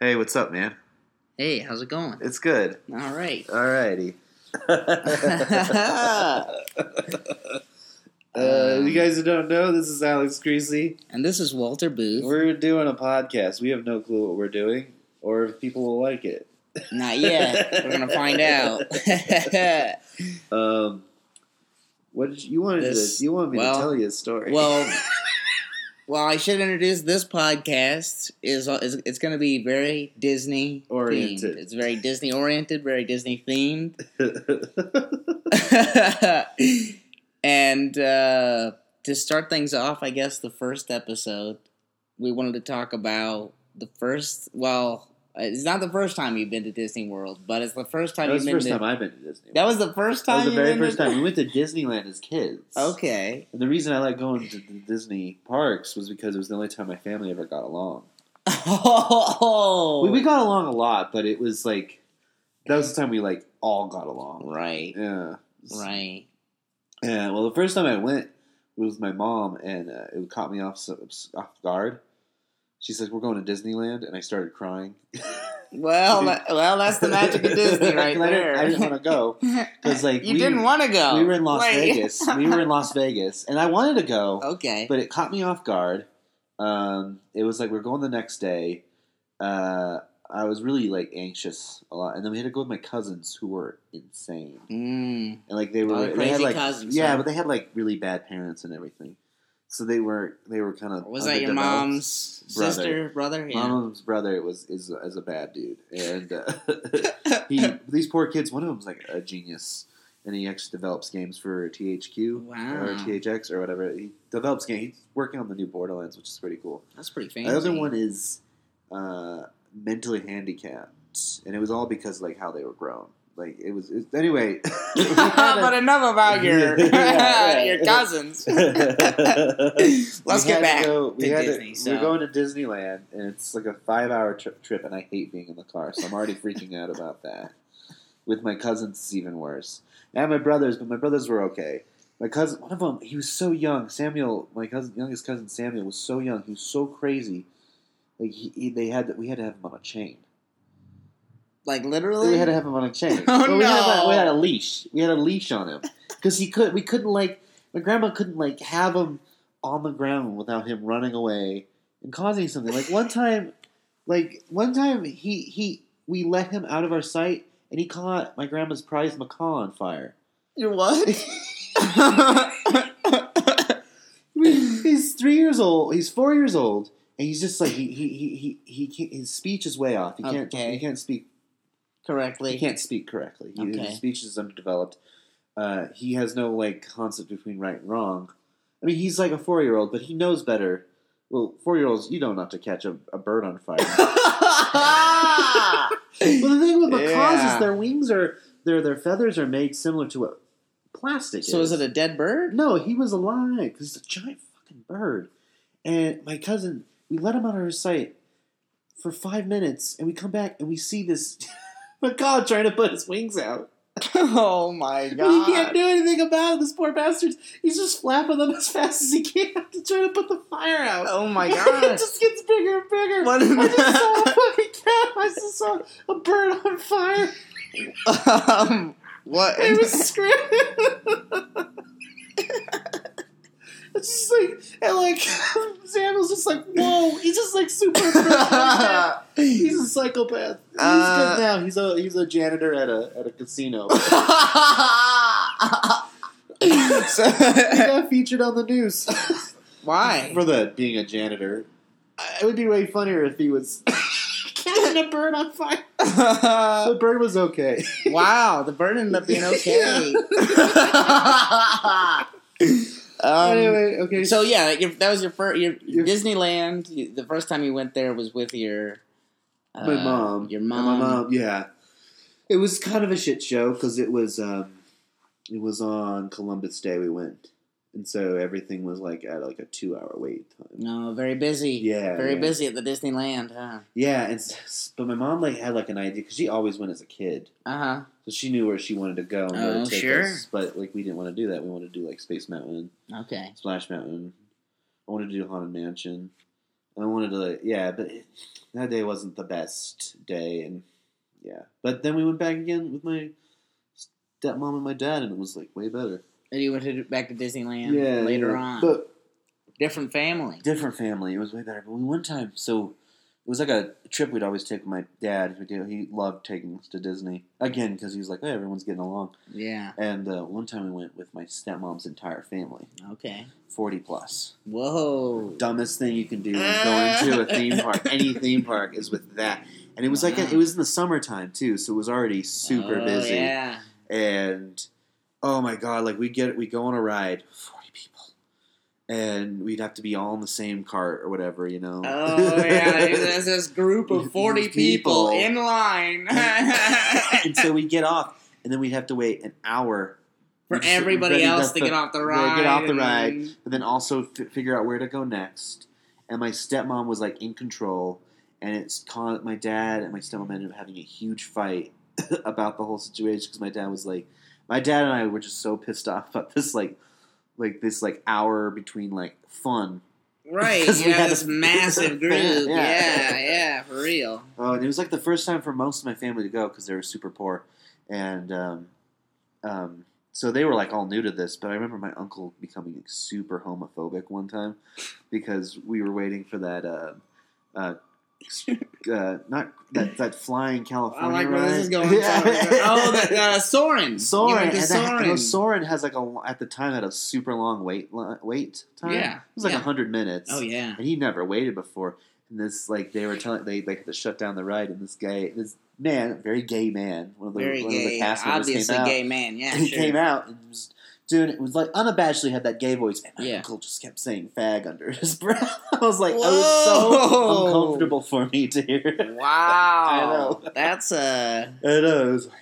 Hey, what's up, man? Hey, how's it going? It's good. All right. Alrighty. uh, you guys who don't know, this is Alex Greasy. And this is Walter Booth. We're doing a podcast. We have no clue what we're doing or if people will like it. Not yet. We're gonna find out. Um, what did you, you wanted This- to? You wanted me well- to tell you a story? well, well, I should introduce this podcast. is is It's going to be very Disney Oriented. Themed. It's very Disney oriented, very Disney themed. and uh, to start things off, I guess the first episode we wanted to talk about the first. Well, it's not the first time you've been to Disney World, but it's the first time that was you've the been first to. time I've been to Disney. that was the first time. That was the very been to first time we went to Disneyland as kids. Okay. And the reason I like going to the Disney parks was because it was the only time my family ever got along. Oh, We, we got along a lot, but it was like that was the time we like all got along. right, Yeah. right. Yeah. Well, the first time I went was with my mom, and uh, it caught me off off guard. She said, "We're going to Disneyland," and I started crying. Well, well, that's the magic of Disney, right I there. didn't, I didn't want to go because, like, you we, didn't want to go. we were in Las Wait. Vegas. We were in Las Vegas, and I wanted to go. okay. but it caught me off guard. Um, it was like we are going the next day. Uh, I was really like anxious a lot, and then we had to go with my cousins who were insane, Mm. and like they were of they had crazy like cousins, yeah, huh? but they had like really bad parents and everything. So they were they were kind of Was that your mom's brother. sister, brother? Yeah. Mom's brother was is is a bad dude, and uh, he these poor kids. One of them's like a genius, and he actually develops games for THQ Wow. or THX or whatever. He develops games. He's working on the new Borderlands, which is pretty cool. That's pretty fancy. The other one is uh, mentally handicapped, and it was all because like how they were grown. Like it was it, anyway. had a- but enough about your Yeah, your cousins. Let's get back Go, we to Disney, To, so- We're going to Disneyland, and it's like a five-hour tri- trip, and I hate being in the car, so I'm already freaking out about that. With my cousins, it's even worse. And my brothers, but my brothers were okay. My cousin, one of them, he was so young. Samuel, my cousin, youngest cousin Samuel, was so young. He was so crazy. Like he, he- they had, we had to have him on a chain. Like literally. We had to have him on a chain. Oh, Well, we, had no. a, we had a leash. We had a leash on him because he could. We couldn't like my grandma couldn't like have him on the ground without him running away and causing something. Like one time, like one time he he we let him out of our sight and he caught my grandma's prized macaw on fire. Your what? he's three years old. He's four years old, and he's just like he he he he, he can't, his speech is way off. He can't Okay. he can't speak Correctly. He can't speak correctly. He, Okay. His speech is underdeveloped. Uh, he has no like concept between right and wrong. I mean, he's like a four year old, but he knows better. Well, four year olds, you know not to catch a, a bird on fire. well, the thing with macaws Yeah. is their wings are their their feathers are made similar to what plastic so is. is it a dead bird? No, he was alive because it's a giant fucking bird. And my cousin, we let him out of our sight for five minutes, and we come back and we see this macaw trying to put his wings out. Oh my god! But he can't do anything about it. This poor bastard. He's just flapping them as fast as he can to try to put the fire out. Oh my god! it just gets bigger and bigger. What- I just saw a fucking cat. I just saw a bird on fire. um, what? It was screaming. It's just like, and like, Samuel's just like, whoa. He's just like super. he's a psychopath. He's Uh, good now. He's a he's a janitor at a at a casino. so, he got featured on the news why? for the being a janitor. It would be way funnier if he was catching a bird on fire. The bird was okay. wow, the bird ended up being okay. Um, anyway, okay. so yeah, your, that was your first your, Your- Disneyland. You, the first time you went there was with your uh, my mom, Your And mom. my mom, yeah. It was kind of a shit show because it was um, it was on Columbus Day we went, and so everything was like at like a two hour wait time. No, very busy. Yeah, very yeah. busy at the Disneyland. Huh? Yeah, and but my mom like had like an idea because she always went as a kid, Uh huh. so she knew where she wanted to go and Oh, to sure. us. But like we didn't want to do that. We wanted to do like Space Mountain, Okay. Splash Mountain. I wanted to do Haunted Mansion. I wanted to, like, yeah, but it, that day wasn't the best day, and yeah. But then we went back again with my stepmom and my dad, and it was like way better. And he went to, back to Disneyland yeah, later yeah. on. But Different family. different family. It was way better. But we one time, so it was like a trip we'd always take with my dad. He loved taking us to Disney again because he was like, "Hey, everyone's getting along." Yeah. And uh, one time we went with my stepmom's entire family, Okay. forty plus. Whoa. Dumbest thing you can do is go into a theme park. Any theme park is with that, and it was like a, it was in the summertime too, so it was already super Oh, busy. Yeah. And oh my god, like we get we go on a ride, forty people, and we'd have to be all in the same cart or whatever, you know. Oh yeah, there's this group of forty people, people. in line and so we get off, and then we'd have to wait an hour for just- everybody else to get off the ride. get off the ride. and then also f- figure out where to go next. And my stepmom was like in control, and it's con- my dad and my stepmom ended up having a huge fight about the whole situation because my dad was like, my dad and I were just so pissed off about this like, like this like hour between like fun. Right, Because you we had this massive group. Yeah. yeah, yeah, for real. Oh, and it was like the first time for most of my family to go because they were super poor, and um, um, so they were like all new to this. But I remember my uncle becoming like, super homophobic one time because we were waiting for that. Uh, uh, uh, not that that flying I California like where ride. this is going. oh, the, uh, Soarin'. Soarin', You went and to that- Soarin'. Soarin' has like a at the time had a super long wait wait time. Yeah, it was like a yeah. hundred minutes. Oh yeah. and he never waited before. And this, like, they were telling, they, they had to shut down the ride, and this guy, this man, very gay man, one of the, Very one of the cast members obviously came out, gay man. Yeah, he sure. came out and was doing it was like unabashedly had that gay voice, and my Yeah. uncle just kept saying "fag" under his breath. I was like, it was so uncomfortable for me to hear. Wow, I know. That's uh I know. It like,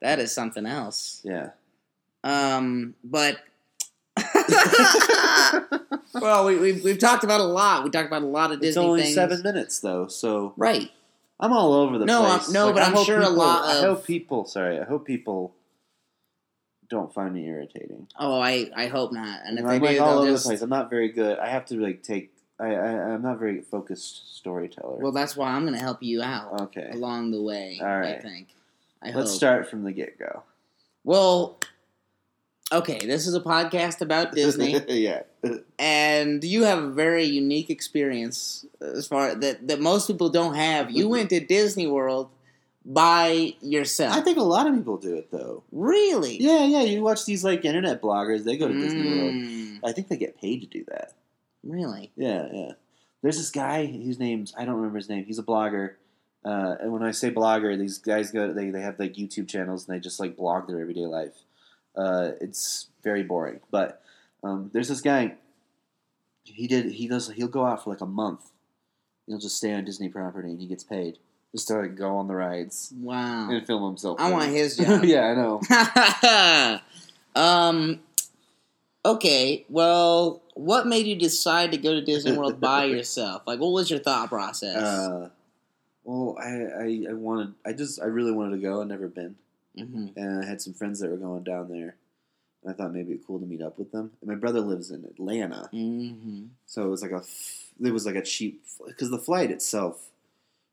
that is something else. yeah. Um, but well, we, we've we've talked about a lot. We talked about a lot of Disney. it's only things. seven minutes though, so Right. I'm all over the No, I'm- place. no, but I I'm hope sure a people- lot I hope people. Sorry, I hope people don't find me irritating. Oh, I I hope not. And if I'm they like do, all over just. the place. I'm not very good. I have to like take. I, I I'm not very focused storyteller. Well, that's why I'm going to help you out okay, along the way. All I think. I let's hope. start from the get go. Well, okay. This is a podcast about Disney. yeah, and you have a very unique experience as far that that most people don't have. You went to Disney World by yourself. I think a lot of people do it though. really? Yeah, yeah. You watch these like internet bloggers. They go to Disney World. Mm, I think they get paid to do that. Really? Yeah, yeah. There's this guy whose name's I don't remember his name. He's a blogger. Uh, and when I say blogger, these guys go they they have like YouTube channels and they just like blog their everyday life. Uh, it's very boring, but um, there's this guy. He did he does he'll go out for like a month. He'll just stay on Disney property and he gets paid just to like go on the rides Wow. and film himself. I want his job. yeah, I know. um. Okay. Well, what made you decide to go to Disney World by yourself? Like, what was your thought process? Uh, well, I, I I wanted I just I really wanted to go. I'd never been. hmm and I had some friends that were going down there. And I thought maybe it'd be cool to meet up with them. And my brother lives in Atlanta, hmm so it was like a, it was like a cheap because the flight itself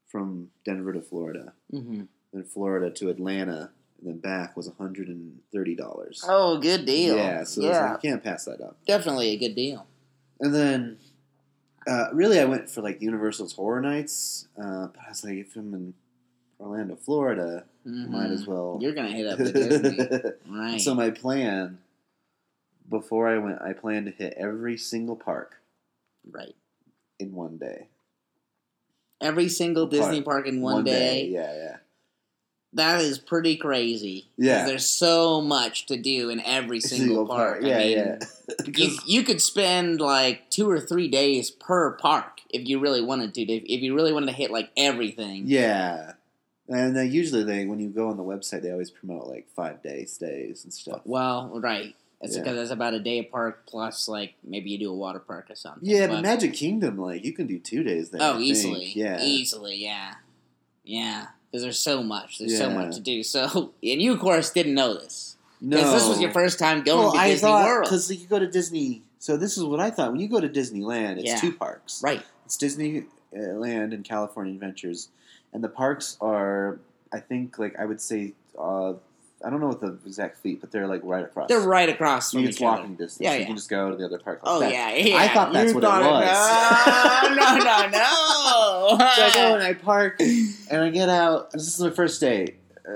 from Denver to Florida, hmm then Florida to Atlanta, and then back was hundred and thirty dollars. Oh, good deal. Yeah, so yeah, like, you can't pass that up. definitely a good deal. And then, uh, really, I went for like Universal's Horror Nights, uh, but I was like, if I'm in Orlando, Florida, I might as well. Mm-hmm. You're gonna hit up the Disney, right? So my plan before I went, I planned to hit every single park right. in one day. Every single Disney park in one, day. Yeah, yeah. That is pretty crazy. Yeah. There's so much to do in every single, park. I Yeah, mean, yeah. You, you could spend like two or three days per park if you really wanted to. If, if you really wanted to hit like everything. yeah. And usually they when you go on the website they always promote like five day stays and stuff. Well, right. It's Yeah. because it's about a day of park plus like maybe you do a water park or something. Yeah, but Magic Kingdom, like you can do two days there. I oh, think. easily. Yeah. Easily, yeah. Yeah. Because there's so much. There's so much to do. So, and you, of course, didn't know this. No, Because this was your first time going well, to I Disney thought World. because you go to Disney. So this is what I thought. When you go to Disneyland, it's Yeah. two parks. Right. It's Disneyland and California Adventures, and the parks are, I think, like I would say, uh, I don't know what the exact feet, but they're like right across. They're right across from you each it's walking other. distance. Yeah, yeah, You can just go to the other park. Like Oh that. yeah, yeah. I thought that's You what it was. No, no, no, no. So I go and I park, and I get out. This is the first day. Uh,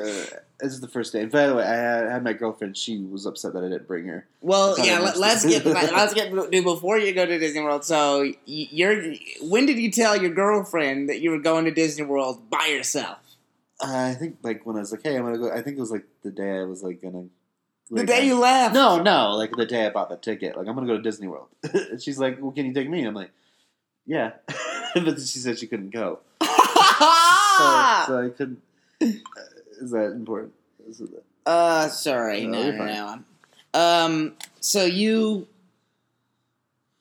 this is the first day. By the way, I had, my girlfriend. She was upset that I didn't bring her. Well, yeah. Let, let's get let's get before you go to Disney World. So, you're when did you tell your girlfriend that you were going to Disney World by yourself? I think like when I was like, "Hey, I'm gonna go." I think it was like the day I was like gonna. The day you left. No, no, like the day I bought the ticket. Like I'm gonna go to Disney World. and she's like, "Well, can you take me?" I'm like, "Yeah," but she said she couldn't go, so, so I couldn't. Uh, is that important? Is Uh, sorry, No, no, no, no. Um, so you,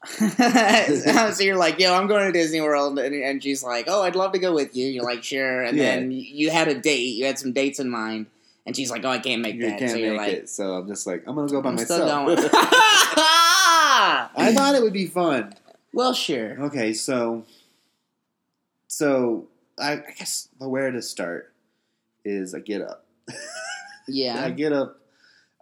so you're like, yo, I'm going to Disney World, and, and she's like, oh, I'd love to go with you. You're like, sure, and Yeah. then you had a date, you had some dates in mind, and she's like, oh, I can't make You that. can't so you're like, it, so I'm just like, I'm gonna go by I'm myself. I thought it would be fun. well, sure. Okay, so so I, I guess the where to start is I get up. Yeah, I get up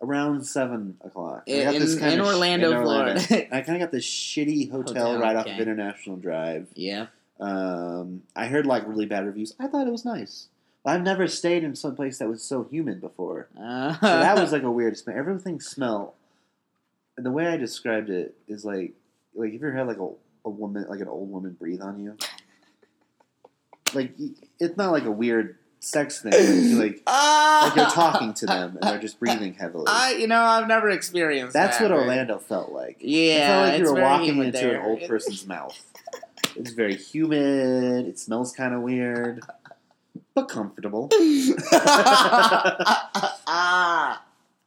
around seven o'clock. In- got this in- in sh- Orlando, in Florida. I kind of got this shitty hotel, Hotel, right off of. International Drive. Yeah. Um, I heard like really bad reviews. I thought it was nice. I've never stayed in some place that was so humid before. Uh, So that was like a weird smell. Everything smelled. And the way I described it is like, like if you ever had like a, a woman, like an old woman, breathe on you. Like it's not like a weird sex thing. Like, like, Ah! like you're talking to them and they're just breathing heavily. I, you know, I've never experienced That's that, what right? Orlando felt like. Yeah, it felt like you were walking into there. an old person's mouth. It's very humid. It smells kind of weird, but comfortable.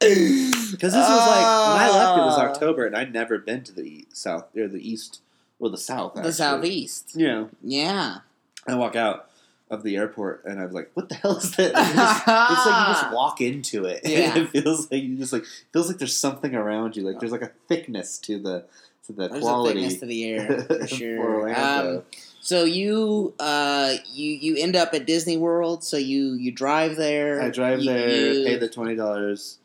Because this was like when I left, it was Ah. October, and I'd never been to the south or the east or the south. The southeast. Yeah. Yeah. I walk out of the airport, and I was like, "What the hell is that?" It's, just- it's like you just walk into it. Yeah. it feels like you just like feels like there's something around you. Like there's like a thickness to the to the There's quality a thickness to the air for sure. Um, so you uh you you end up at Disney World. So you you drive there. I drive you- there, you- pay the twenty dollars.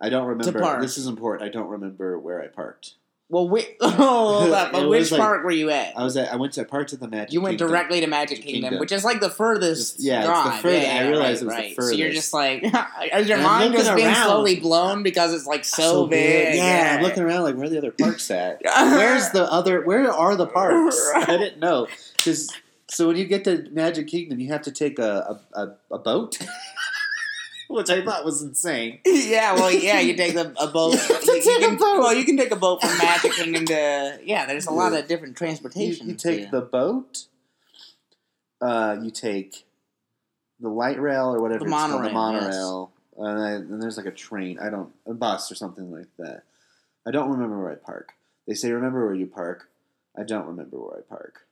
I don't remember. park. This is important. I don't remember where I parked. Well, whi- oh, But which like- park were you at? I was at. I went to. I parked at the Magic. You went Kingdom. directly to Magic Kingdom, Kingdom. which is like the furthest Yeah, it's the drive. furthest- Yeah, I yeah, realized right, it was the right. So you're just like, is your And mind just being around. slowly blown because it's like so, big? Yeah, I'm looking around like where are the other parks at? Where's the other? Where are the parks? I didn't know because so when you get to Magic Kingdom, you have to take a, a, a boat, which I thought was insane. yeah, well, yeah, you take the, a boat. You you, you a can, boat. Well, you can take a boat from Magic Kingdom to yeah. There's a lot of different transportation. you take the boat. Uh, you take the light rail or whatever The it's called, the monorail, yes. and, I, and there's like a train. I don't a bus or something like that. I don't remember where I park. They say remember where you park. I don't remember where I park.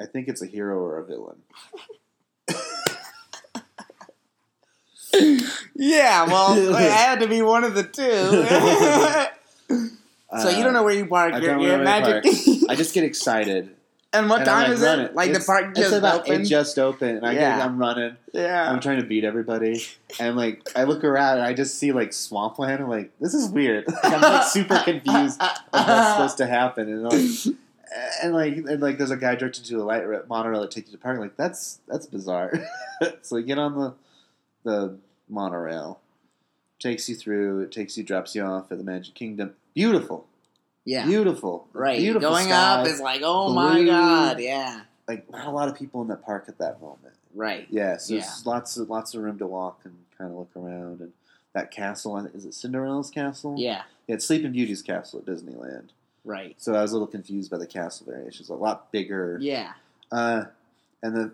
I think it's a hero or a villain. yeah, well, it had to be one of the two. so you don't know where you park. Uh, I You're, don't you're know at where I Magic. I just get excited. and what and I, time like, is run it? Like It's- the park just about, opened. It just opened, and I Yeah. get, I'm running. yeah. I'm trying to beat everybody, and like I look around and I just see like swampland. I'm like, this is weird. I'm like super confused of what's supposed to happen, and like, and like, and like, there's a guy directed to the light ra- monorail that takes you to park. Like that's that's bizarre. so you get on the the monorail, takes you through. It takes you, drops you off at the Magic Kingdom. Beautiful, Yeah. beautiful, Right. Beautiful Going sky. up is like, oh my god, yeah. like not a lot of people in that park at that moment. Right. Yeah, so Yeah. there's lots of lots of room to walk and kind of look around. And that castle, is it Cinderella's castle? Yeah. yeah, it's Sleeping Beauty's castle at Disneyland. Right. So I was a little confused by the castle variations. A lot bigger. Yeah. Uh, and the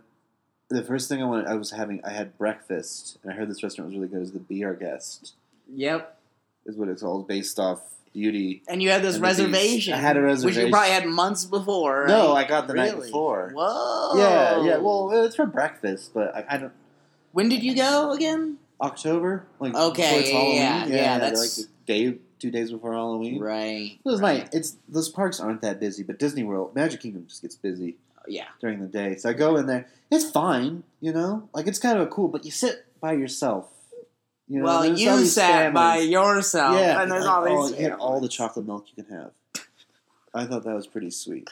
the first thing I wanted, I was having, I had breakfast, and I heard this restaurant was really good. It was the Be Our Guest, Yep. is what it's called, based off Beauty. And you had this And reservation. I had a reservation, Which you probably had months before. No. I got the night before. Whoa. Yeah, yeah. Well, it's for breakfast, but I, I don't. when did you go again? October, like Okay, yeah, Halloween. yeah, yeah, that's- like day, two days before Halloween. Right. It was right. nice. It's those parks aren't that busy, but Disney World, Magic Kingdom just gets busy. Yeah. during the day. So I go in there. It's fine, you know, like it's kind of cool, but you sit by yourself. You know, well, you sat by yourself, yeah, and there's like, all oh, these. you get all the chocolate milk you can have. I thought that was pretty sweet.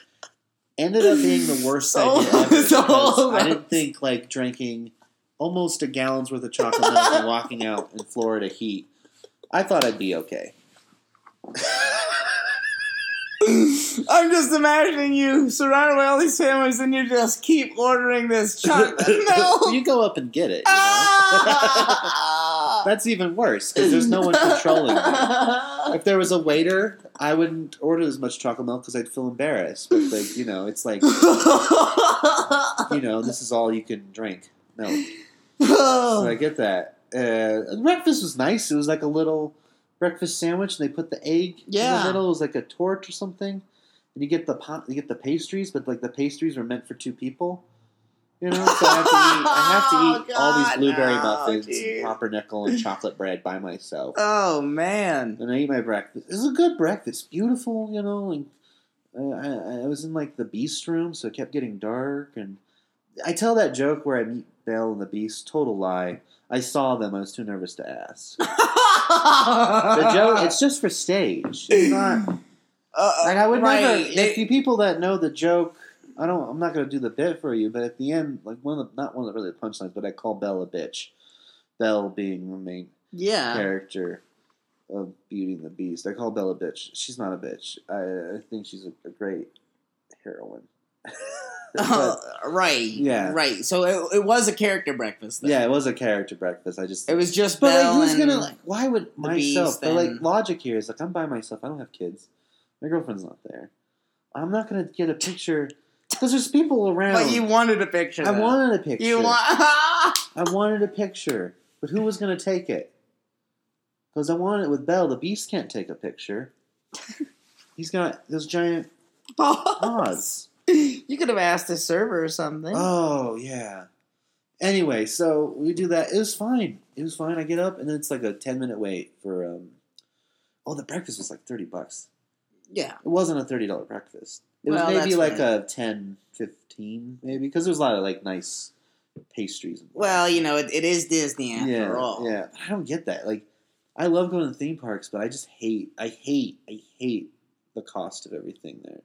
Ended up being the worst So- idea ever. so- I didn't think like drinking almost a gallon's worth of chocolate milk and walking out in Florida heat. I thought I'd be okay. I'm just imagining you surrounded by all these families, and you just keep ordering this chocolate milk. you go up and get it. You know? Ah! That's even worse because there's no one controlling me. If there was a waiter, I wouldn't order as much chocolate milk because I'd feel embarrassed. But like, you know, it's like you know, this is all you can drink. No, so I get that. Uh, breakfast was nice. It was like a little breakfast sandwich, and they put the egg in the middle. It was like a torch or something, and you get the pot, you get the pastries, but like the pastries were meant for two people. You know, so I have to eat. I have to eat Oh, all these blueberry no, muffins, dude. pumpernickel, and chocolate bread by myself. oh man. And I eat my breakfast. It was a good breakfast, beautiful, you know. And uh, I, I was in like the beast room, so it kept getting dark. And I tell that joke where I meet Belle and the Beast. Total lie. I saw them. I was too nervous to ask. The joke. It's just for stage. It's not Uh, like I would right, never. they- if you people that know the joke, I don't. I'm not going to do the bit for you. But at the end, like one of the not one of the really punchlines, but I call Belle a bitch. Belle being the main yeah. character of Beauty and the Beast. I call Belle a bitch. She's not a bitch. I, I think she's a, a great heroine. Uh, right. Yeah. Right. So it, it was a character breakfast. Then. yeah, it was a character breakfast. I just It was just But Belle like, who's gonna like? Why would myself? But like, logic here is like, I'm by myself. I don't have kids. My girlfriend's not there. I'm not gonna get a picture because there's people around. But you wanted a picture. I though. wanted a picture. You want. I wanted a picture, but who was gonna take it? Because I wanted it with Belle. The Beast can't take a picture. He's got those giant paws. You could have asked a server or something. Oh yeah. Anyway, so we do that. It was fine. It was fine. I get up and then it's like a ten minute wait for um. Oh, the breakfast was like thirty bucks. yeah. It wasn't a thirty dollar breakfast. It was maybe like a 10, 15 maybe because there was a lot of like nice pastries. Well, you know, it, it is Disney after yeah, all. yeah. I don't get that. Like, I love going to theme parks, but I just hate. I hate. I hate the cost of everything there.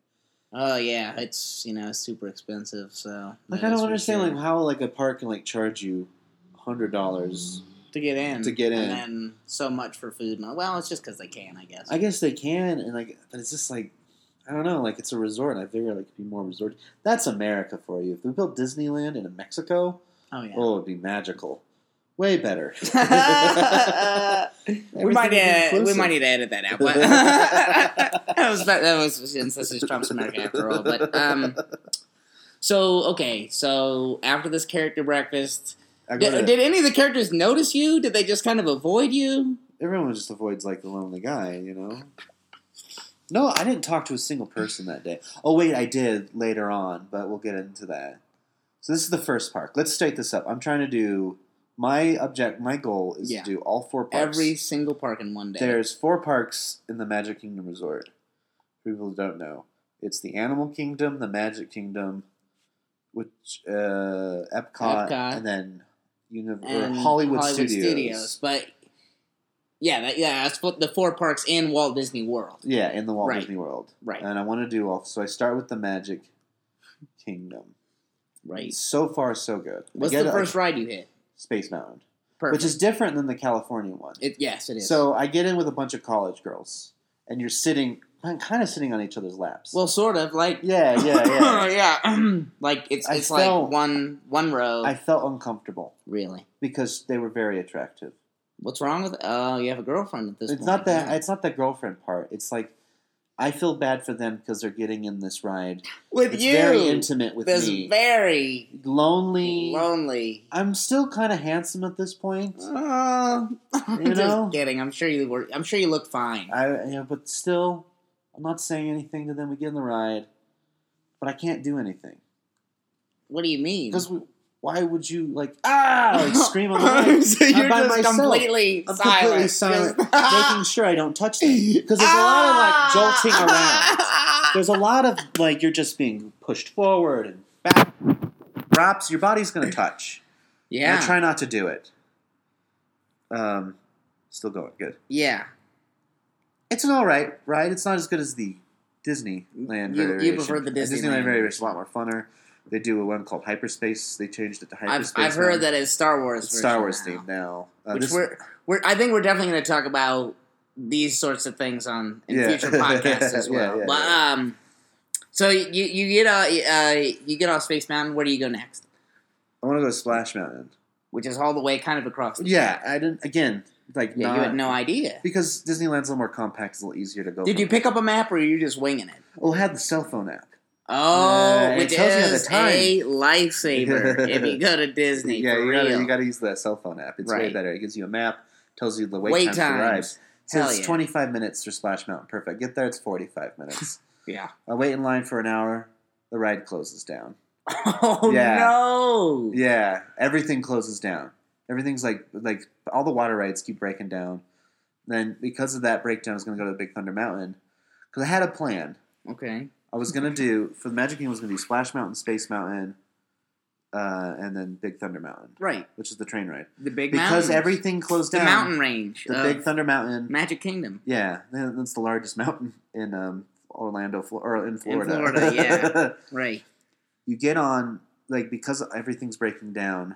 Oh yeah, it's you know super expensive. So Like I don't understand sure. like how like a park can like charge you hundred dollars. to get in to get in. and then so much for food. and Well, it's just because they can, I guess. I guess they can, and like, but it's just like I don't know. Like it's a resort, and I figure like it'd be more resort. That's America for you. If we built Disneyland in Mexico, oh yeah. oh, it'd be magical. Way better. we might uh, we might need to edit that out. But that was that was since this is Trump's America after all. But um, so okay, so after this character breakfast, did, did any of the characters notice you? Did they just kind of avoid you? everyone just avoids like the lonely guy, you know. No, I didn't talk to a single person that day. Oh wait, I did later on, but we'll get into that. So this is the first park. Let's state this up. I'm trying to do my object. My goal is Yeah. to do all four parks. Every single park in one day. There's four parks in the Magic Kingdom Resort. For people who don't know, it's the Animal Kingdom, the Magic Kingdom, which uh, Epcot, Epcot. and then Uni- or and Hollywood, Studios. But yeah, that, yeah, that's what the four parks in Walt Disney World. Yeah, in the Walt Right. Disney World. Right. And I want to do all. So I start with the Magic Kingdom. Right. So far, so good. I What's get the it, first ride you hit? Space Mountain, Perfect. which is different than the California one. it, yes, it is. So I get in with a bunch of college girls, and you're sitting, kind of sitting on each other's laps. well, sort of like yeah, yeah, yeah. yeah. like it's I it's felt- like one one row. I felt uncomfortable really. because they were very attractive. What's wrong with? Oh, you have a girlfriend at this It's point. not that. yeah. It's not the girlfriend part. It's like I feel bad for them because they're getting in this ride. with It's you. very intimate with this me. very Lonely. lonely. I'm still kind of handsome at this point. Uh, I'm You just know? kidding. I'm sure you were. I'm sure you look fine. I, know, but still, I'm not saying anything to them. We get in the ride, but I can't do anything what do you mean? because why would you like ah like scream on the ride? so you're by just myself. completely I'm silent. completely silent, making sure I don't touch them because there's a lot of like jolting around. around. There's a lot of like you're just being pushed forward and back drops, your body's going to touch. Yeah. Try not to do it. Um, still going good. yeah. It's an all right ride. It's not as good as the Disneyland. You- you prefer the Disneyland Disneyland variation is a lot more funner. They do a one called Hyperspace. They changed it to I've, Hyperspace. I've heard that it's Star Wars. It's Star Wars now. themed now. Uh, Which this- we're, we're I think we're definitely going to talk about these sorts of things on in Yeah. future podcasts as well. yeah, but yeah. um, so you you get uh, uh you get off Space Mountain. Where do you go next? I want to go to Splash Mountain. Which is all the way kind of across. The Yeah, I didn't. Again, like yeah. not, you had no idea. because Disneyland's a little more compact. It's a little easier to go. Did you pick up a map or are you just winging it? Oh, it had the cell phone app. Oh, Uh, it which tells you the is time. a lifesaver if you go to Disney. yeah, you gotta, you gotta use the cell phone app. It's way better. It gives you a map, tells you the wait, Wait times, to arrive. So it's yeah. 25 minutes for Splash Mountain. Perfect. Get there, it's 45 minutes. Yeah. I wait in line for an hour. The ride closes down. Oh Yeah. no! Yeah, everything closes down. Everything's like like all the water rides keep breaking down. Then because of that breakdown, I was going to go to the Big Thunder Mountain because I had a plan. Okay. I was going to do for the Magic Kingdom. I was going to do Splash Mountain, Space Mountain, uh, and then Big Thunder Mountain, Right. which is the train ride. The big Mountain Because mountains. everything closed down. the mountain range. the of Big Thunder Mountain. Magic Kingdom. Yeah, that's the largest mountain in um, Orlando, Flo- or in Florida. In Florida, yeah. Right. you get on like because everything's breaking down.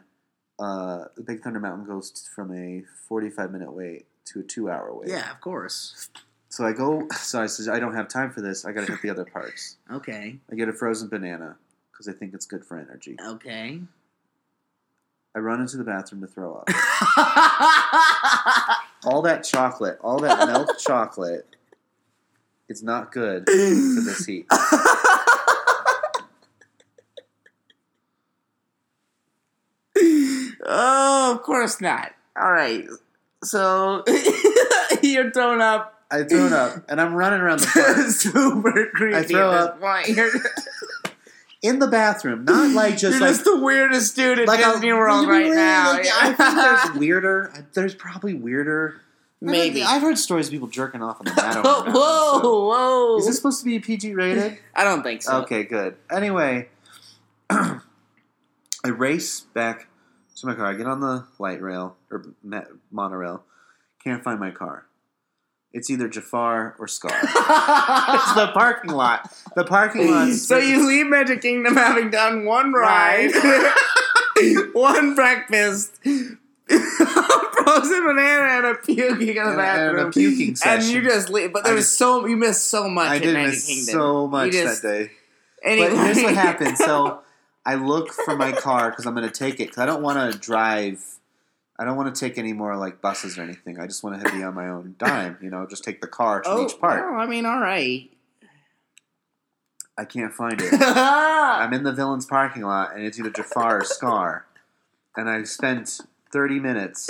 Uh, the Big Thunder Mountain goes from a forty-five minute wait to a two-hour wait. Yeah, of course. So I go. So I says I don't have time for this. I got to hit the other parks. Okay. I get a frozen banana because I think it's good for energy. Okay. I run into the bathroom to throw up. all that chocolate, all that milk chocolate, it's not good for this heat. oh, of course not. All right. So you're thrown up. I throw it up and I'm running around the park Super creepy. I throw up. in the bathroom, not like just you're like just the weirdest dude at like a- Disney World right now. like, I think there's weirder. There's probably weirder. Maybe. I've heard stories of people jerking off on the mat. whoa, whoa, whoa! Is this supposed to be PG rated? I don't think so. Okay, good. Anyway, I race back to my car. I get on the light rail or monorail. Can't find my car. It's either Jafar or Scar. it's the parking lot. The parking lot. so you leave Magic Kingdom having done one ride, one breakfast, frozen banana, and a puking in the And- and bathroom, a puking and you just leave. But I was just- so you missed so much I did Magic miss Kingdom. so much just- that day. Anyway. But here's what happened. So I look for my car because I'm going to take it because I don't want to drive. I don't want to take any more like buses or anything. I just want to be on my own dime. You know, just take the car to oh, each part. well, I mean, all right. I can't find it. I'm in the villain's parking lot, and it's either Jafar or Scar. And I spent 30 minutes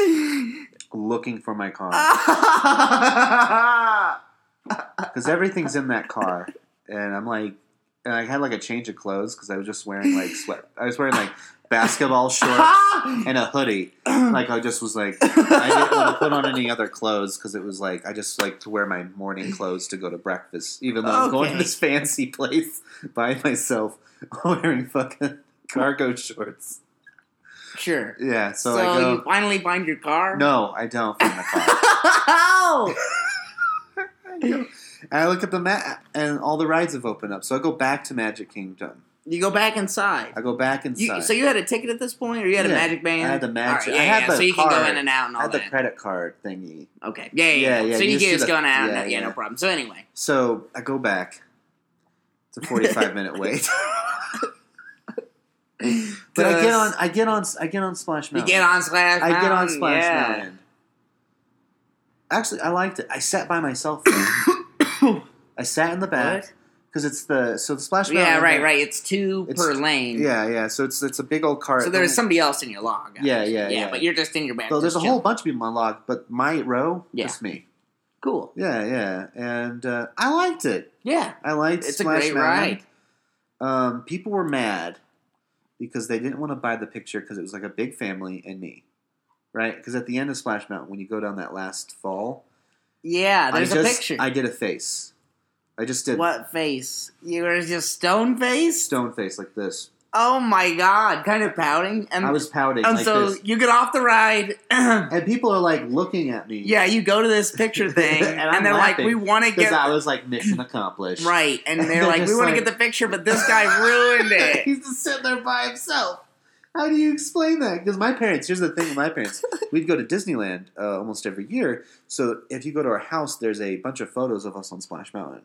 looking for my car because everything's in that car, and I'm like, and I had like a change of clothes because I was just wearing like sweat. I was wearing like basketball shorts and a hoodie. Like I just was like, I didn't want to put on any other clothes because it was like I just like to wear my morning clothes to go to breakfast, even though I'm going to this fancy place by myself wearing fucking cargo shorts. sure. Yeah, so, So, I go. you finally find your car. no, I don't find the car. Oh! Ow! And I look at the map, and all the rides have opened up. So I go back to Magic Kingdom. You go back inside. I go back inside. You, so you had a ticket at this point, or you had a magic band? I had the magic- right, I yeah, had yeah, the so you can go in and out and all that. I had the credit card thingy. okay, yeah, yeah, Yeah, yeah. yeah, So you you can just go in and out. yeah, and, yeah, yeah. no problem. So anyway, So I go back. It's a forty-five minute wait. but I get on. I get on. I get on Splash Mountain. you get on Splash. Mountain, I get on Splash yeah. Mountain. Actually, I liked it. I sat by myself. I sat in the back because it's the so the Splash Mountain. Yeah, right, right. It's two It's- per lane. Yeah, yeah. So it's it's a big old cart. So there's somebody else in your log. Yeah, obviously. yeah, yeah. But you're just in your back. So there's a just whole bunch of people on log, but my row, Yeah. just me. Cool. Yeah, yeah, and uh, I liked it. Yeah, I liked. it's a Splash great Mountain. ride. Um, people were mad because they didn't want to buy the picture because it was like a big family and me, right? Because at the end of Splash Mountain, when you go down that last fall, Yeah, there's I a just, picture. I did a face. I just did what face? You were just stone face. stone face like this. Oh my god, kind of pouting. And, I was pouting and like so this, you get off the ride. and people are like looking at me. yeah, you go to this picture thing, And and, they're like, "We want to get. I was like mission accomplished. right," and they're They're like, "We want to like- get the picture, but this guy ruined it." He's just sitting there by himself. How do you explain that? Because my parents, here's the thing with my parents, we'd go to Disneyland uh, almost every year. So if you go to our house, there's a bunch of photos of us on Splash Mountain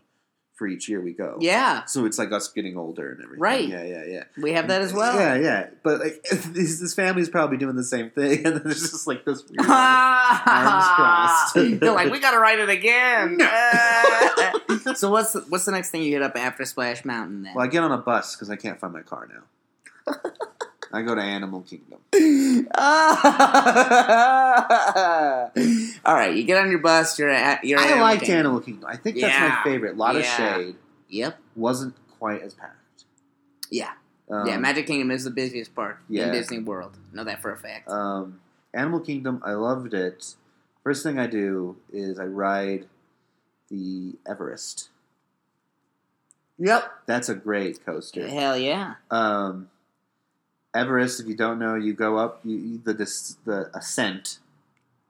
for each year we go. yeah, So it's like us getting older and everything. Right. Yeah, yeah, yeah. we have that as well. Yeah, yeah. But like this, this family's probably doing the same thing, and then there's just like this weird. Arms crossed. They're like, we gotta write it again. Uh, so what's the, what's the next thing you hit up after Splash Mountain then? well, I get on a bus because I can't find my car now. I go to Animal Kingdom. All right, you get on your bus. You're at. You're. at I Animal liked Kingdom. Animal Kingdom. I think that's Yeah. my favorite. A lot of shade. Yep. Wasn't quite as packed. Yeah. Um, yeah. Magic Kingdom is the busiest park yeah. in Disney World. Know that for a fact. Um, Animal Kingdom, I loved it. First thing I do is I ride the Everest. yep. That's a great coaster. Hell yeah. Um, Everest, if you don't know, you go up you, the the ascent,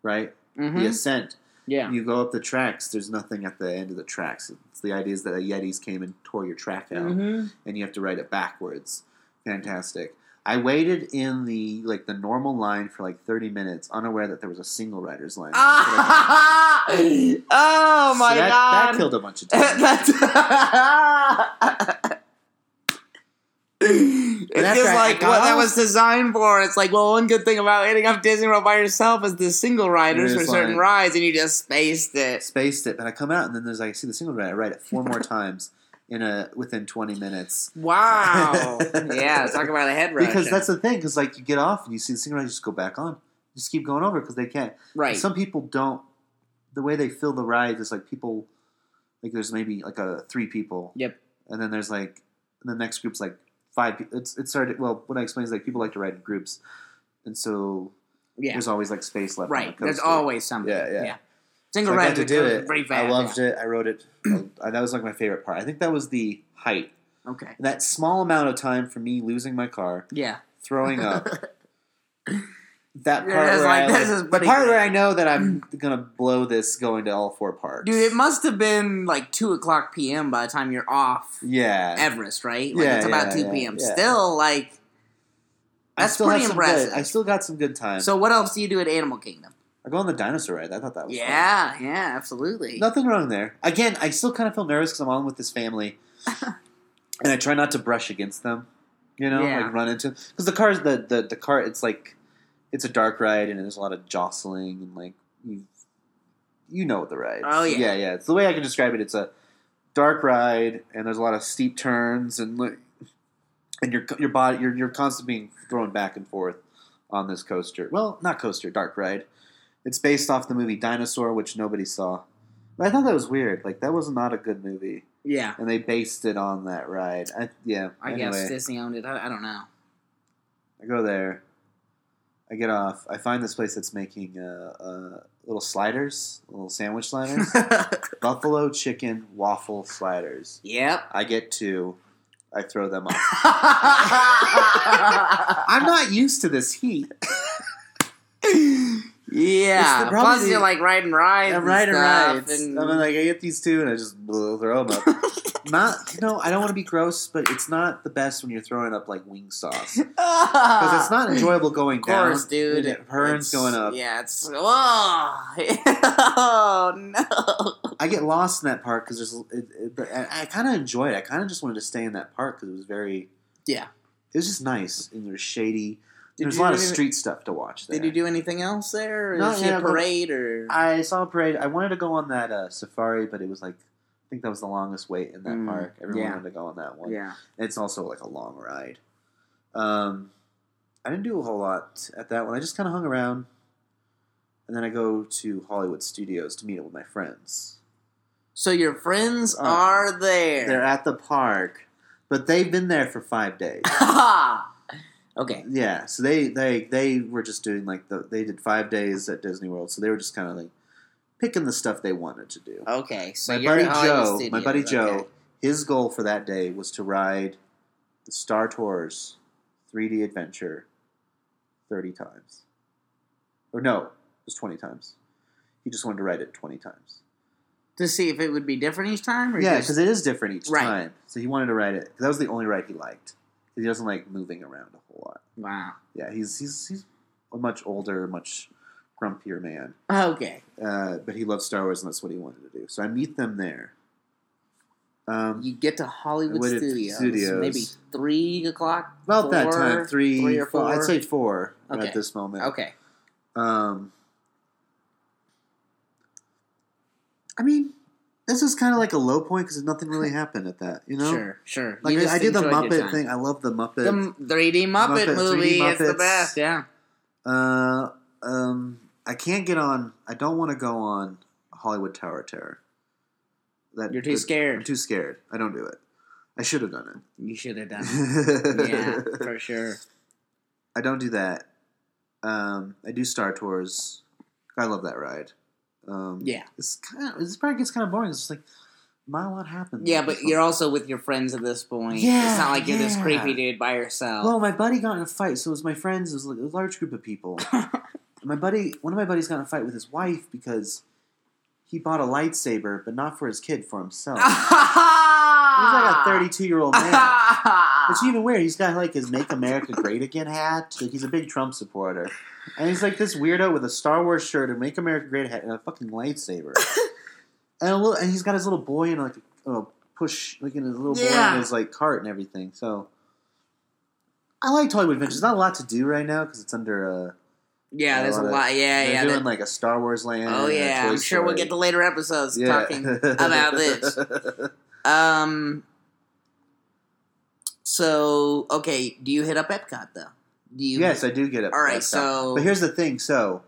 right? hmm The ascent. Yeah. You go up the tracks. There's nothing at the end of the tracks. It's the idea is that the Yetis came and tore your track out, hmm and you have to ride it backwards. Fantastic. I waited in the like the normal line for like 30 minutes, unaware that there was a single riders line. Ah! oh my So that, god. That killed a bunch of time. It's just I like what that was designed for. It's like, well, one good thing about hitting up Disney World by yourself is the single riders for is certain like- rides, and you just spaced it. Spaced it, but I come out and then there's like I see the single ride. I ride it four more times in a within 20 minutes. Wow. yeah, talk about a head rush. Because that's the thing. Because like you get off and you see the single ride, you just go back on. Just keep going over because they can't. right. Some people don't. The way they fill the rides is like people, like there's maybe like a three people. Yep. And then there's like the next group's like five. It's it started. Well, what I explain is like people like to ride in groups, and so yeah. there's always like space left. Right. the There's always something. Yeah, yeah. yeah. So Single I got rides to do it. Very. I loved it. I wrote it. Oh, that was like my favorite part. I think that was the height. yeah. Okay. That small amount of time for me losing my car, Yeah. throwing up. that part Yeah, where like, I, this is the part where. I know that I'm gonna blow this going to all four parks. Dude, it must have been like two o'clock p.m. by the time you're off yeah, Everest, right? Like Yeah, it's about yeah, two p.m. yeah, yeah. Still, like that's still pretty impressive. Good, I still got some good time. So, what else do you do at Animal Kingdom? I go on the dinosaur ride. I thought that was fun. Yeah, yeah, absolutely. Nothing wrong there. Again, I still kind of feel nervous because I'm on with this family, and I try not to brush against them. You know, Yeah. like run into because the cars, the, the the car, it's like it's a dark ride and there's a lot of jostling and like you you know what the ride. Oh, yeah. yeah, yeah. It's the way I can describe it. It's a dark ride and there's a lot of steep turns and and your your body you're you're constantly being thrown back and forth on this coaster. Well, not coaster, dark ride. It's based off the movie Dinosaur, which nobody saw. But I thought that was weird. Like that was not a good movie, Yeah, and they based it on that ride. I, yeah. I anyway, guess Disney owned it. I, I don't know. I go there. I get off. I find this place that's making uh, uh, little sliders, little sandwich sliders, buffalo chicken waffle sliders. yep. I get two. I throw them off. I'm I'm not used to this heat. Yeah. Probably Plus, you're like riding rides. I'm and riding stuff, rides. And... I mean, like I get these two, and I just blow, throw them up. not, you know, I don't want to be gross, but it's not the best when you're throwing up like wing sauce because it's not enjoyable going Of course, down. dude. and it burns It's- going up. Yeah, it's oh, oh no. I get lost in that park because there's. It, it, but I, I kind of enjoyed it. I kind of just wanted to stay in that park because it was very. Yeah. It was just nice and there's shady. Did There's a lot of street stuff to watch there. Did you do anything else there? Or No, Did you see yeah, a parade or? I saw a parade. I wanted to go on that uh, safari, but it was like I think that was the longest wait in that Mm, park. Everyone yeah. wanted to go on that one. yeah. It's also like a long ride. Um, I didn't do a whole lot at that one. I just kind of hung around, and then I go to Hollywood Studios to meet up with my friends. So your friends Uh, are there. They're at the park, but they've been there for five days. okay. yeah, so they they they were just doing like the they did five days at Disney World, so they were just kind of like picking the stuff they wanted to do. Okay. So my buddy Joe, my buddy Studios, Joe, his goal for that day was to ride the Star Tours 3D adventure 30 times. Or no, it was 20 times. He just wanted to ride it 20 times. To see if it would be different each time? Or Yeah, because it is different each Right. time. So he wanted to ride it. that was the only ride he liked. He doesn't like moving around a whole lot. Wow. Yeah, he's he's he's a much older, much grumpier man. Okay. Uh, but he loves Star Wars, and that's what he wanted to do. So I meet them there. Um, You get to Hollywood Studios, Studios. maybe three o'clock. about that time, three, three or four- four. I'd say four Okay. at this moment. Okay. Um, I mean, this is kind of like a low point because nothing really happened at that. You know, Sure. Sure. like I, I did the Muppet thing. I love the Muppet. The 3D Muppet, Muppet- 3D movie. It's the best. Yeah. Uh, um, I can't get on. I don't want to go on Hollywood Tower Terror. That You're too scared. I'm too scared. I don't do it. I should have done it. You should have done. it. it. yeah, for sure. I don't do that. Um, I do Star Tours. I love that ride. Um, Yeah. it's kind of this part gets kind of boring. It's just like my what happened? Yeah, but you're also with your friends at this point. Yeah, it's not like you're this creepy dude by yourself. Well, my buddy got in a fight, so it was my friends. It was like a large group of people. my buddy, one of my buddies, got in a fight with his wife because he bought a lightsaber, but not for his kid, for himself. He's like a 32 year old man. It's even weird. He's got like his "Make America Great Again" hat. Like he's a big Trump supporter, and he's like this weirdo with a Star Wars shirt and "Make America Great" hat and a fucking lightsaber. and a little, and he's got his little boy in like a, a push, like in his little boy in his like cart and everything. So I like Hollywood Adventures. There's not a lot to do right now because it's under. Uh, yeah, there's a of- lot. Yeah, they're yeah. doing that- like a Star Wars land. oh yeah, I'm sure we'll get to later episodes Yeah. talking about this. Um. So okay, do you hit up Epcot though? Do you? yes, I do get it. All right, That's so- but here's the thing. So,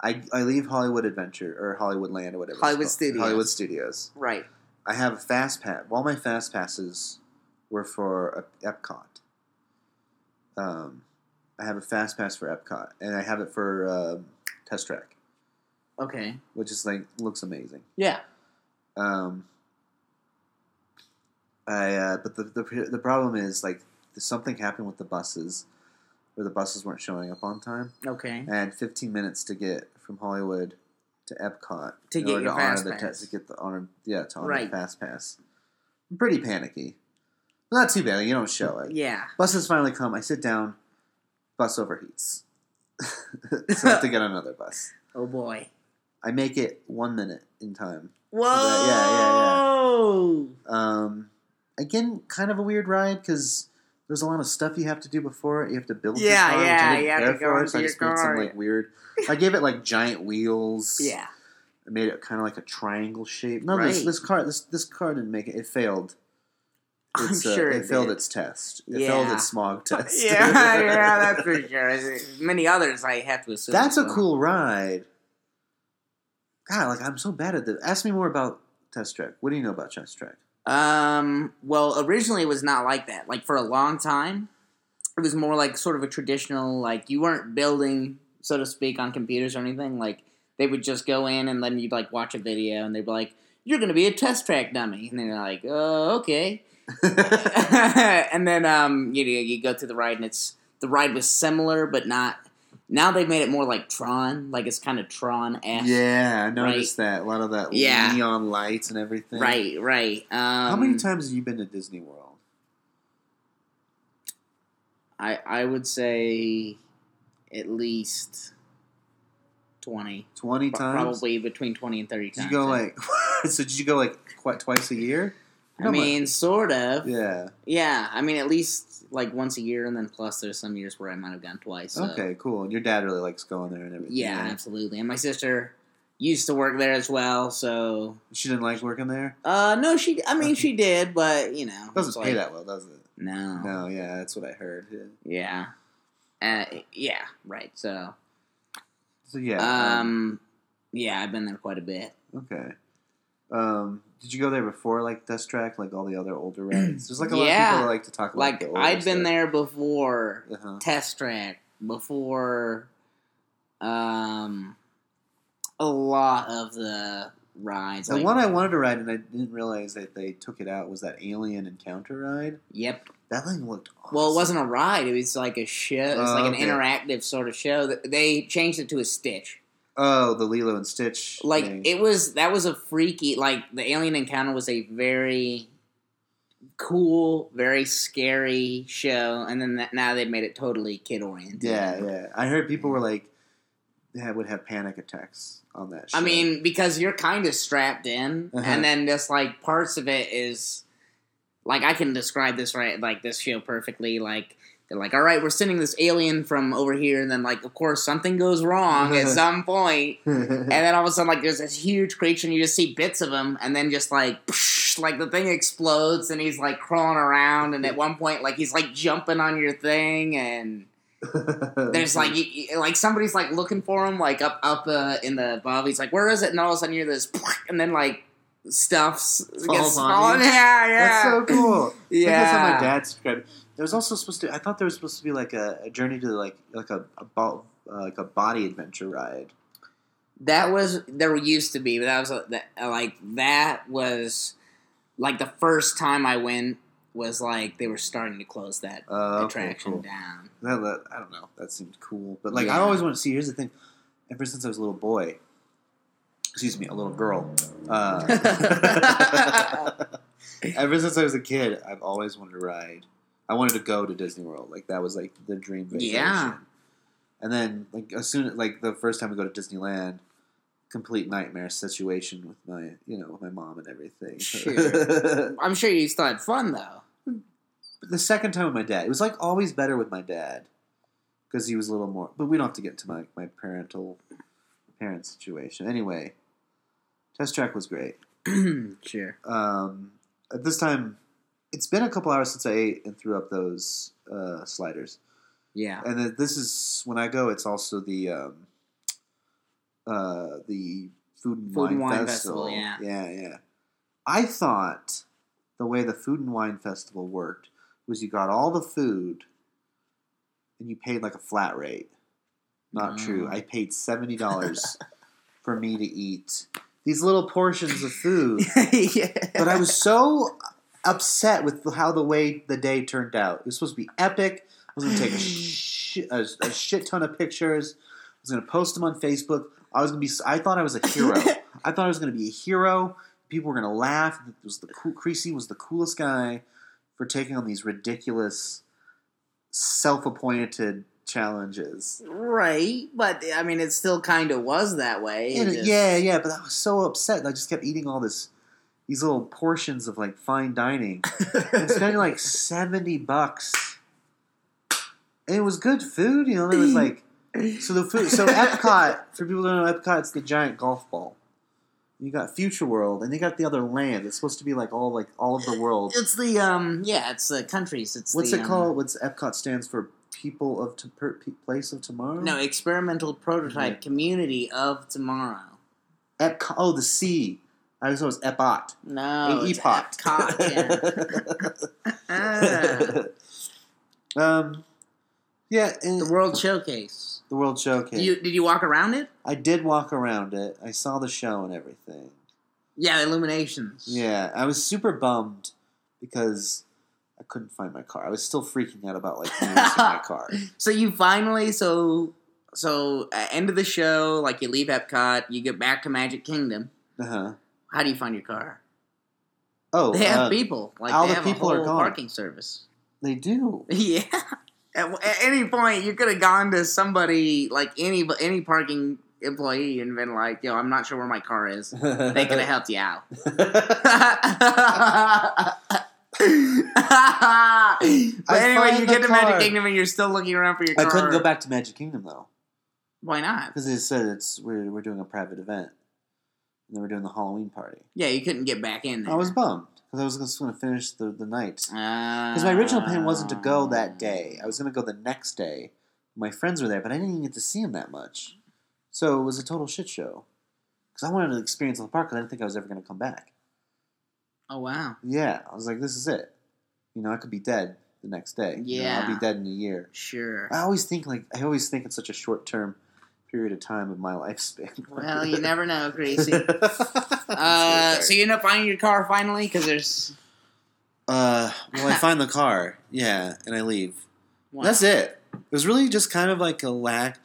I I leave Hollywood Adventure or Hollywood Land or whatever. Hollywood. Studios. Hollywood Studios. Right. I have a fast pass. All my fast passes were for Epcot. Um, I have a fast pass for Epcot, and I have it for um, Test Track, Okay. which is like looks amazing. Yeah. Um, I uh, but the, the the problem is like something happened with the buses, where the buses weren't showing up on time. Okay. I had 15 minutes to get from Hollywood to Epcot To get your to honor fast the pass. to get the honor yeah to honor Right. the fast pass. I'm pretty panicky. Not too bad. You don't show it. Yeah. Buses finally come. I sit down. Bus overheats. so I have to get another bus. Oh boy. I make it one minute in time. Whoa. Yeah, yeah, yeah, Um, again, kind of a weird ride because there's a lot of stuff you have to do before. You have to build your Yeah, car, which I yeah, didn't you have care to go for, into so I just made some car. like weird. I gave it like giant wheels. Yeah. I made it kind of like a triangle shape. No, this Right. this car this this car didn't make it. It failed. I'm It's, uh, sure it, it failed did. its test. It failed its smog test. yeah, yeah, that's for sure. Many others, I have to assume. That's a cool ride. God, like I'm so bad at this. Ask me more about Test Track. What do you know about Test Track? Um. Well, originally it was not like that. Like for a long time, it was more like sort of a traditional. Like you weren't building, so to speak, on computers or anything. Like they would just go in and then you'd like watch a video and they'd be like, "You're going to be a test track dummy," and then you're like, "Oh, okay." and then um, you you go through the ride and it's the ride was similar but not. Now they've made it more like Tron, like it's kind of Tron esque. yeah, I noticed that. A lot of that Yeah. neon lights and everything. Right, right. Um, How many times have you been to Disney World? I I would say at least twenty. Twenty times. Probably between twenty and thirty Did times. you go like? so did you go like quite twice a year? I mean, sort of. Yeah. Yeah. I mean, at least like once a year, and then plus there's some years where I might have gone twice. So. Okay, cool. And your dad really likes going there and everything. Yeah, absolutely. And my sister used to work there as well, so She didn't like working there. uh no, she. I mean, she did, but you know, Doesn't it's pay like- that well, does it? No. No. Yeah, that's what I heard. Yeah. Yeah. Uh, yeah. Right. So. So yeah. Um. Yeah, I've been there quite a bit. Okay. Um, did you go there before, like Test Track, like all the other older rides? There's like a lot of people that like to talk about. Like the I'd been stuff. there before Uh-huh. Test Track, before um a lot of the rides. The like, one I wanted to ride and I didn't realize that they took it out was that Alien Encounter ride. Yep. That thing looked. Awesome. Well, it wasn't a ride. It was like a show. It was Oh, like an okay. interactive sort of show. They changed it to a Stitch. Oh, the Lilo and Stitch. Like thing. it was. That was a freaky. Like the alien encounter was a very cool, very scary show. And then that, now they've made it totally kid oriented. Yeah, yeah. I heard people were like, they would have panic attacks on that. Show. I mean, because you're kind of strapped in, Uh-huh. and then just like parts of it is like I can describe this right, like this show perfectly. Like they're like, "All right, we're sending this alien from over here," and then like, of course, something goes wrong at some point, and then all of a sudden, like, there's this huge creature, and you just see bits of him, and then just like, like the thing explodes, and he's like crawling around, and at one point, like he's like jumping on your thing, and there's like like somebody's like looking for him like up up uh, in the above. He's like, "Where is it?" And all of a sudden, you're this, and then like stuffs Falls on falling. Yeah, yeah. That's so cool. Think That's how Yeah. my dad described. There was also supposed to. I thought there was supposed to be like a, a journey to like like a, a bo- uh, like a body adventure ride. That was there used to be, but that was a, that, uh, like that was like the first time I went was like they were starting to close that Uh, okay, attraction cool. down. That, that- I don't know. That seemed cool, but like I Yeah. always want to see. Here's the thing: ever since I was a little boy, excuse me, a little girl. Uh, ever since I was a kid, I've always wanted to ride. I wanted to go to Disney World. Like that was like the dream vacation. Yeah. And then like as soon like the first time we go to Disneyland, complete nightmare situation with my you know with my mom and everything. Sure. I'm sure you still had fun though. But the second time with my dad, it was like always better with my dad because he was a little more. But we don't have to get into my my parental parent situation. Anyway, test track was great. sure. Um, at this time, it's been a couple hours since I ate and threw up those uh, sliders. Yeah. And then this is when I go. It's also the um, uh, the food and Food wine, and Wine festival. Festival, yeah. yeah, yeah. I thought the way the food and wine festival worked was you got all the food and you paid like a flat rate. Not Mm. true. I paid seventy dollars for me to eat these little portions of food yeah. but I was so upset with how the way the day turned out. It was supposed to be epic. I was going to take a, shit, a, a shit ton of pictures. I was going to post them on Facebook. I was going to be. I thought I was a hero. I thought I was going to be a hero. People were going to laugh. It was the cool. Creasy was the coolest guy for taking on these ridiculous, self-appointed challenges. Right, but I mean, it still kind of was that way. It- just- yeah, yeah, but I was so upset. I just kept eating all this, these little portions of like fine dining. and spending like 70 bucks. And it was good food, you know. it was like so the food. So Epcot, for people who don't know, Epcot, it's the giant golf ball. You got Future World, and they got the other land. It's supposed to be like all like all of the world. It's the um, yeah, it's the countries. It's What's the, it um, called? What's Epcot stands for? People of to, per, place of tomorrow. No, experimental prototype Yeah. community of tomorrow. Epcot. Oh, the sea. I always thought it was Epot. No, Epot. Epcot, yeah. Ah, um, yeah, and the World Showcase. the World Showcase. Did you did you walk around it? I did walk around it. I saw the show and everything. Yeah, the Illuminations. Yeah, I was super bummed because I couldn't find my car. I was still freaking out about like losing my car. So you finally so so uh, end of the show, like you leave Epcot, you get back to Magic Kingdom. Uh-huh. How do you find your car? Oh, They have uh, people. Like all they the have people a are gone. parking service. they do. Yeah. At, at any point, you could have gone to somebody like any any parking employee and been like, "Yo, I'm not sure where my car is." They could have helped you out. but anyway, you get to Magic. Kingdom and you're still looking around for your I car. couldn't go back to Magic Kingdom though Why not? because they said it's we're we're doing a private event and then we're doing the Halloween party. Yeah, you couldn't get back in there. I was bummed because I was just going to finish the the night. because Because my original plan wasn't to go that ah. day. I was going to go the next day. My friends were there, but I didn't even get to see them that much. So it was a total shit show. Because I wanted to experience the park because I didn't think I was ever going to come back. Oh wow. Yeah, I was like, this is it. You know, I could be dead the next day. You know, I'll be dead in a year. Sure. I always think like I always think it's such a short term period of time of my lifespan. Well, you never know, Gracie. Uh, so you end up finding your car finally because there's Uh, well, I find the car, yeah, and I leave. Wow. That's it. It was really just kind of like a lack.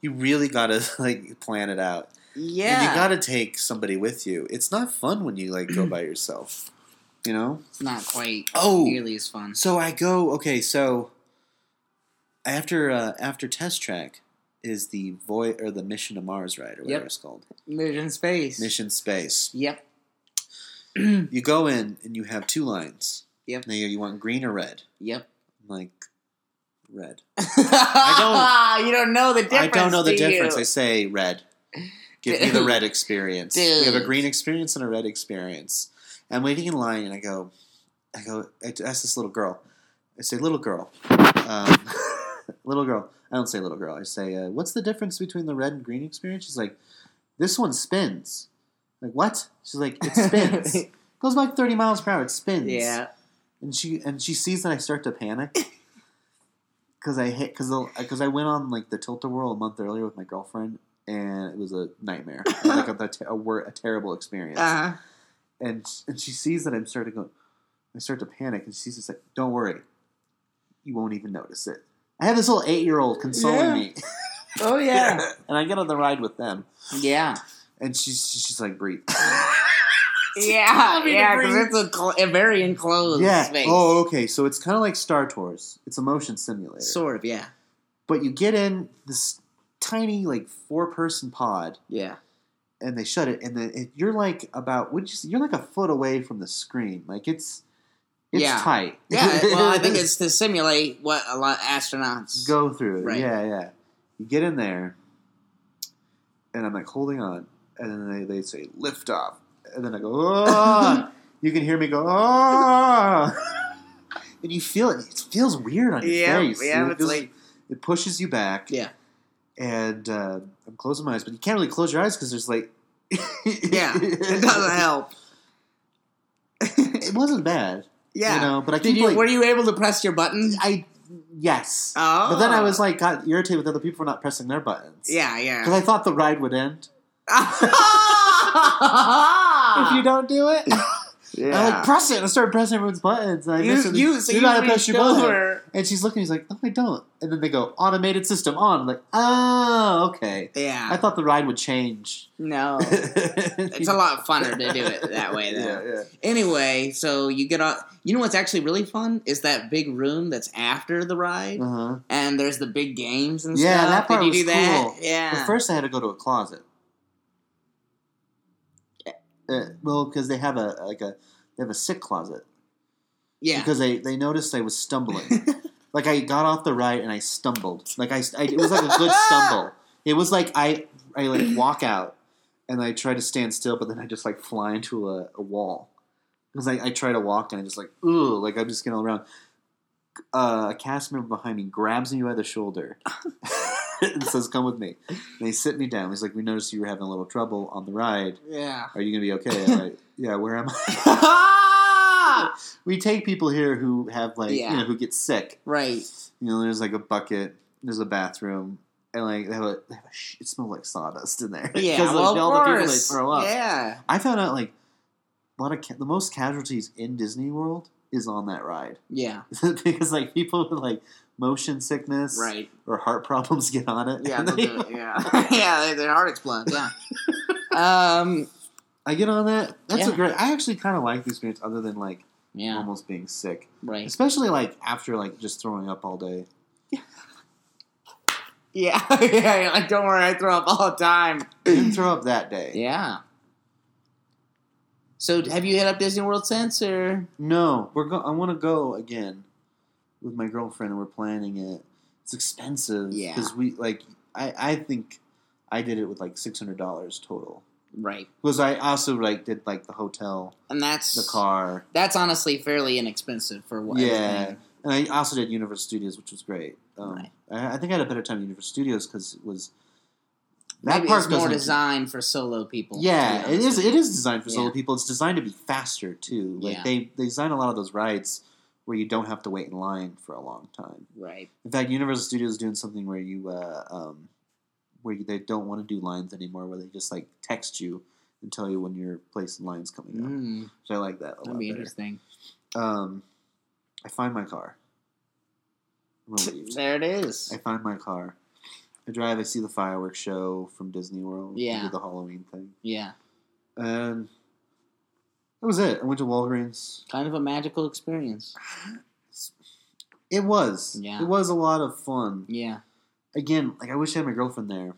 You really gotta like plan it out. Yeah. And you gotta take somebody with you. It's not fun when you like go by yourself. You know? it's not quite Oh. nearly as fun. So I go, okay, so after uh, after test track is the voy or the mission to Mars ride or whatever Yep. it's called. Mission space. Mission space. Yep. You go in and you have two lines. Yep. Now you, you want green or red? Yep. I'm like red. I don't. You don't know the difference. I don't know the do you? difference. I say red. Give me the red experience. We have a green experience and a red experience. I'm waiting in line, and I go, I go, I ask this little girl. I say, little girl, um, little girl. I don't say little girl. I say, uh, what's the difference between the red and green experience? She's like, this one spins. I'm like what? She's like, it spins. it Goes like 30 miles per hour. It spins. yeah. and she and she sees that I start to panic because I hit because because I went on like the tilt a whirl a month earlier with my girlfriend and it was a nightmare like a, a, a, a terrible experience Uh, and and she sees that I'm starting to go I start to panic and she sees it's like don't worry you won't even notice it I have this little eight year old consoling Yeah. me oh yeah. and I get on the ride with them yeah. and she's she's like breathe Yeah. telling me to Yeah. Because it's a, cl- a very enclosed yeah space. oh okay so it's kind of like Star Tours it's a motion simulator Sort of. Yeah. but you get in this tiny like four person pod Yeah. and they shut it and then it, you're like about would you you're like a foot away from the screen like it's it's Yeah. tight Yeah. well, I think it's to simulate what a lot of astronauts go through Right. yeah yeah you get in there and i'm like holding on and then they, they say lift off and then i go oh you can hear me go oh and you feel it it feels weird on your Yeah. face Yeah. it, It's feels- like it pushes you back Yeah. and uh, i'm closing my eyes but you can't really close your eyes because there's like yeah. It doesn't help. it wasn't bad Yeah. you know but i Did keep you? like were you able to press your button? i yes Oh. but then i oh. was like got irritated with other people for not pressing their buttons Yeah. Yeah. because i thought the ride would end if if you don't do it yeah. i like press it and i started pressing everyone's buttons and I you, missed you, so you you gotta press your button and she's looking he's like no i don't and then they go automated system on I'm like oh okay Yeah. i thought the ride would change no. It's a lot funner to do it that way, though. yeah yeah Anyway, so you get on. You know what's actually really fun is that big room that's after the ride, uh-huh and there's the big games and Yeah, stuff. that part Did you was do that? cool. Yeah. But first, I had to go to a closet. Uh, well, because they have a like a they have a sick closet yeah. because they they noticed I was stumbling. like I got off the ride and I stumbled. Like I, I it was like a good stumble. It was like I I like walk out and I try to stand still, but then I just like fly into a, a wall because I, I try to walk and I just like ooh like I'm just getting all around. Uh, a cast member behind me grabs me by the shoulder and says, "Come with me." And they sit me down. He's like, "We noticed you were having a little trouble on the ride. yeah. Are you gonna be okay?" I'm like, "Yeah, where am I?" we take people here who have like Yeah. you know who get sick. right. You know, there's like a bucket, there's a bathroom, and like they have a, they have a sh- it smells like sawdust in there. Yeah. because well, of of all the people they throw up. Yeah. I found out like a lot of ca- the most casualties in Disney World is on that ride Yeah. because like people with like motion sickness Right. or heart problems get on it. Yeah. they'll they- do it, yeah. yeah. Their heart explodes. Yeah. um. I get on that. That's a great. I actually kind of like the experience, other than like Yeah. almost being sick, Right. especially like after like just throwing up all day. Yeah. yeah. you're Like, don't worry, I throw up all the time. Didn't throw up that day. Yeah. So, have you hit up Disney World since, or No, we're go- I want to go again with my girlfriend, and we're planning it. It's expensive. Yeah. because we like. I I think I did it with like six hundred dollars total. right? Because I also like did like the hotel, And that's the car. That's honestly fairly inexpensive for what. Yeah, everything. and I also did Universal Studios, which was great. Um, Right. I, I think I had a better time at Universal Studios because it was that Maybe it's more designed for solo people. Yeah, it is. It is designed for solo Yeah. people. It's designed to be faster too. Like Yeah. they they design a lot of those rides where you don't have to wait in line for a long time. Right. In fact, Universal Studios is doing something where you uh, um, where you, they don't want to do lines anymore, where they just like text you and tell you when your place in line's coming up. Mm, So I like that a that'd be better. interesting. Um, I find my car. Relieved. There it is. I find my car. I drive. I see the fireworks show from Disney World. Yeah. did the Halloween thing, Yeah, and that was it. I went to Walgreens. kind of a magical experience. It was. Yeah. It was a lot of fun. Yeah. Again, like I wish I had my girlfriend there.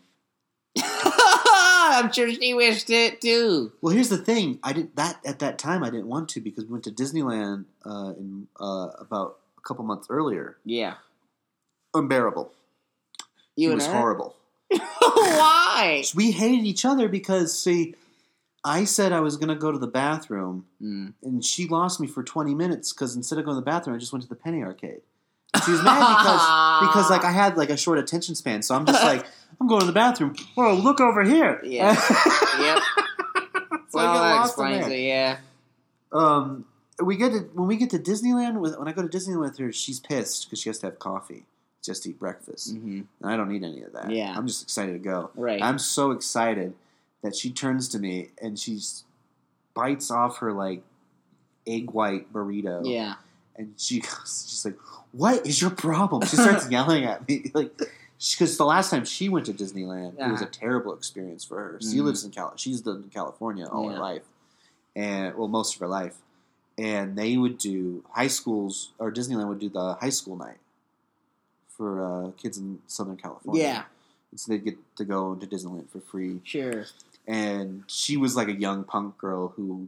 I'm sure she wished it too. Well, here's the thing. I did that at that time. I didn't want to because we went to Disneyland uh, in uh, about a couple months earlier. Yeah. Unbearable. You it and was her? horrible. Why? We hated each other because see, I said I was going to go to the bathroom, Mm. and she lost me for 20 minutes because instead of going to the bathroom, I just went to the penny arcade. And she was mad because because like I had like a short attention span, so I'm just like I'm going to the bathroom. Whoa, look over here. Yeah. yep. so well, that explains it. Yeah. Um, we get to when we get to Disneyland. With, when I go to Disneyland with her, she's pissed because she has to have coffee, just eat breakfast, hmm and I don't need any of that. Yeah. I'm just excited to go. Right. I'm so excited that she turns to me and she bites off her like egg white burrito. yeah. and she goes, she's like, "What is your problem?" She starts yelling at me like. Because the last time she went to Disneyland, it was a terrible experience for her. She Mhm. lives in Cal. She's lived in California all Yeah. her life, and well, most of her life. And they would do high schools or Disneyland would do the high school night for uh, kids in Southern California. Yeah. and so they'd get to go to Disneyland for free. Sure. And she was like a young punk girl who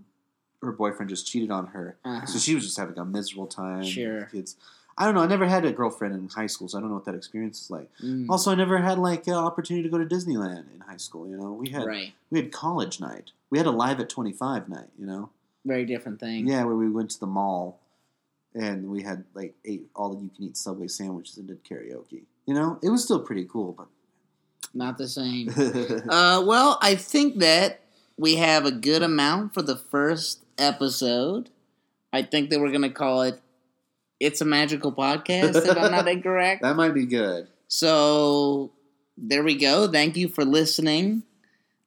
her boyfriend just cheated on her, Uh-huh. so she was just having a miserable time. Sure. Kids. I don't know. I never had a girlfriend in high school, so I don't know what that experience is like. Mm. Also, I never had like an opportunity to go to Disneyland in high school. You know, we had right. we had college night. We had a live at twenty five night. You know, Very different thing. yeah, where we went to the mall and we had like ate all the you can eat Subway sandwiches and did karaoke. You know, it was still pretty cool, but Not the same. Uh, well, I think that we have a good amount for the first episode. I think that we're going to call it It's a Magical Podcast, if I'm not incorrect. that might be good. So there we go. Thank you for listening.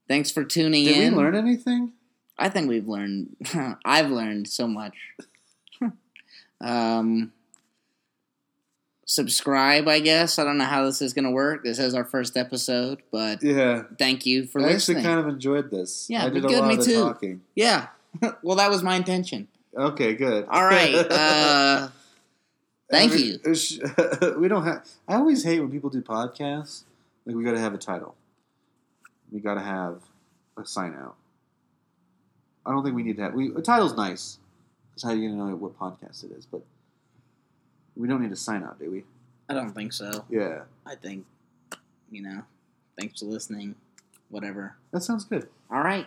Thanks for tuning Did in. Did we learn anything? I think we've learned. I've learned so much. Um, subscribe, I guess. I don't know how this is going to work. This is our first episode, but Yeah, thank you for I listening. actually kind of enjoyed this. Yeah, I did a good, lot me of too. talking. yeah. well, that was my intention. Okay, good. All right. Uh, thank you. we don't have. I always hate when people do podcasts. Like we got to have a title. We got to have a sign out. I don't think we need that. We a title's nice. That's how do you're gonna know what podcast it is. But we don't need a sign out, do we? I don't think so. Yeah, I think, you know, thanks for listening. Whatever. that sounds good. All right.